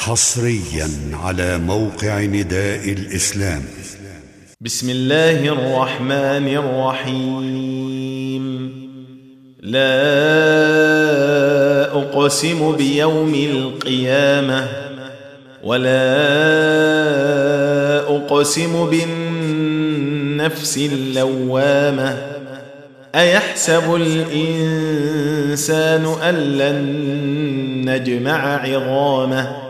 حصريا على موقع نداء الإسلام. بسم الله الرحمن الرحيم. لا أقسم بيوم القيامة ولا أقسم بالنفس اللوامة. أيحسب الإنسان أن لن نجمع عظامه؟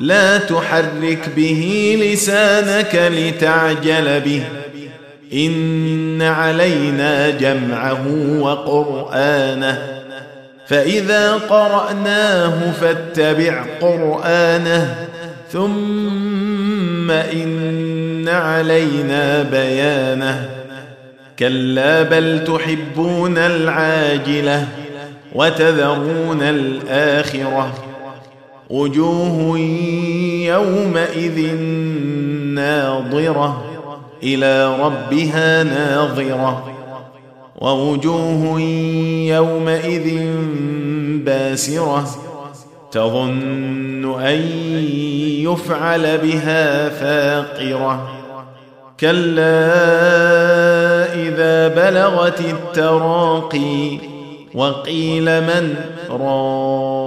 لا تحرك به لسانك لتعجل به. إن علينا جمعه وقرآنه. فإذا قرأناه فاتبع قرآنه. ثم إن علينا بيانه. كلا بل تحبون العاجلة وتذرون الآخرة. وجوه يومئذ ناظرة إلى ربها ناظرة. ووجوه يومئذ باسرة تظن أن يفعل بها فاقرة. كلا إذا بلغت التراقي وقيل من راق.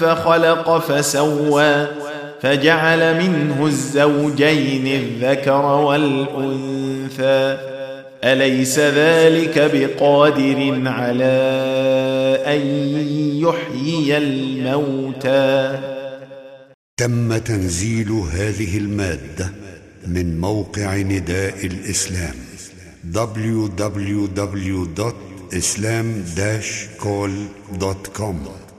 فخلق فسوى فجعل منه الزوجين الذكر والأنثى. أليس ذلك بقادر على أن يحيي الموتى؟ تم تنزيل هذه المادة من موقع نداء الإسلام www.islam-call.com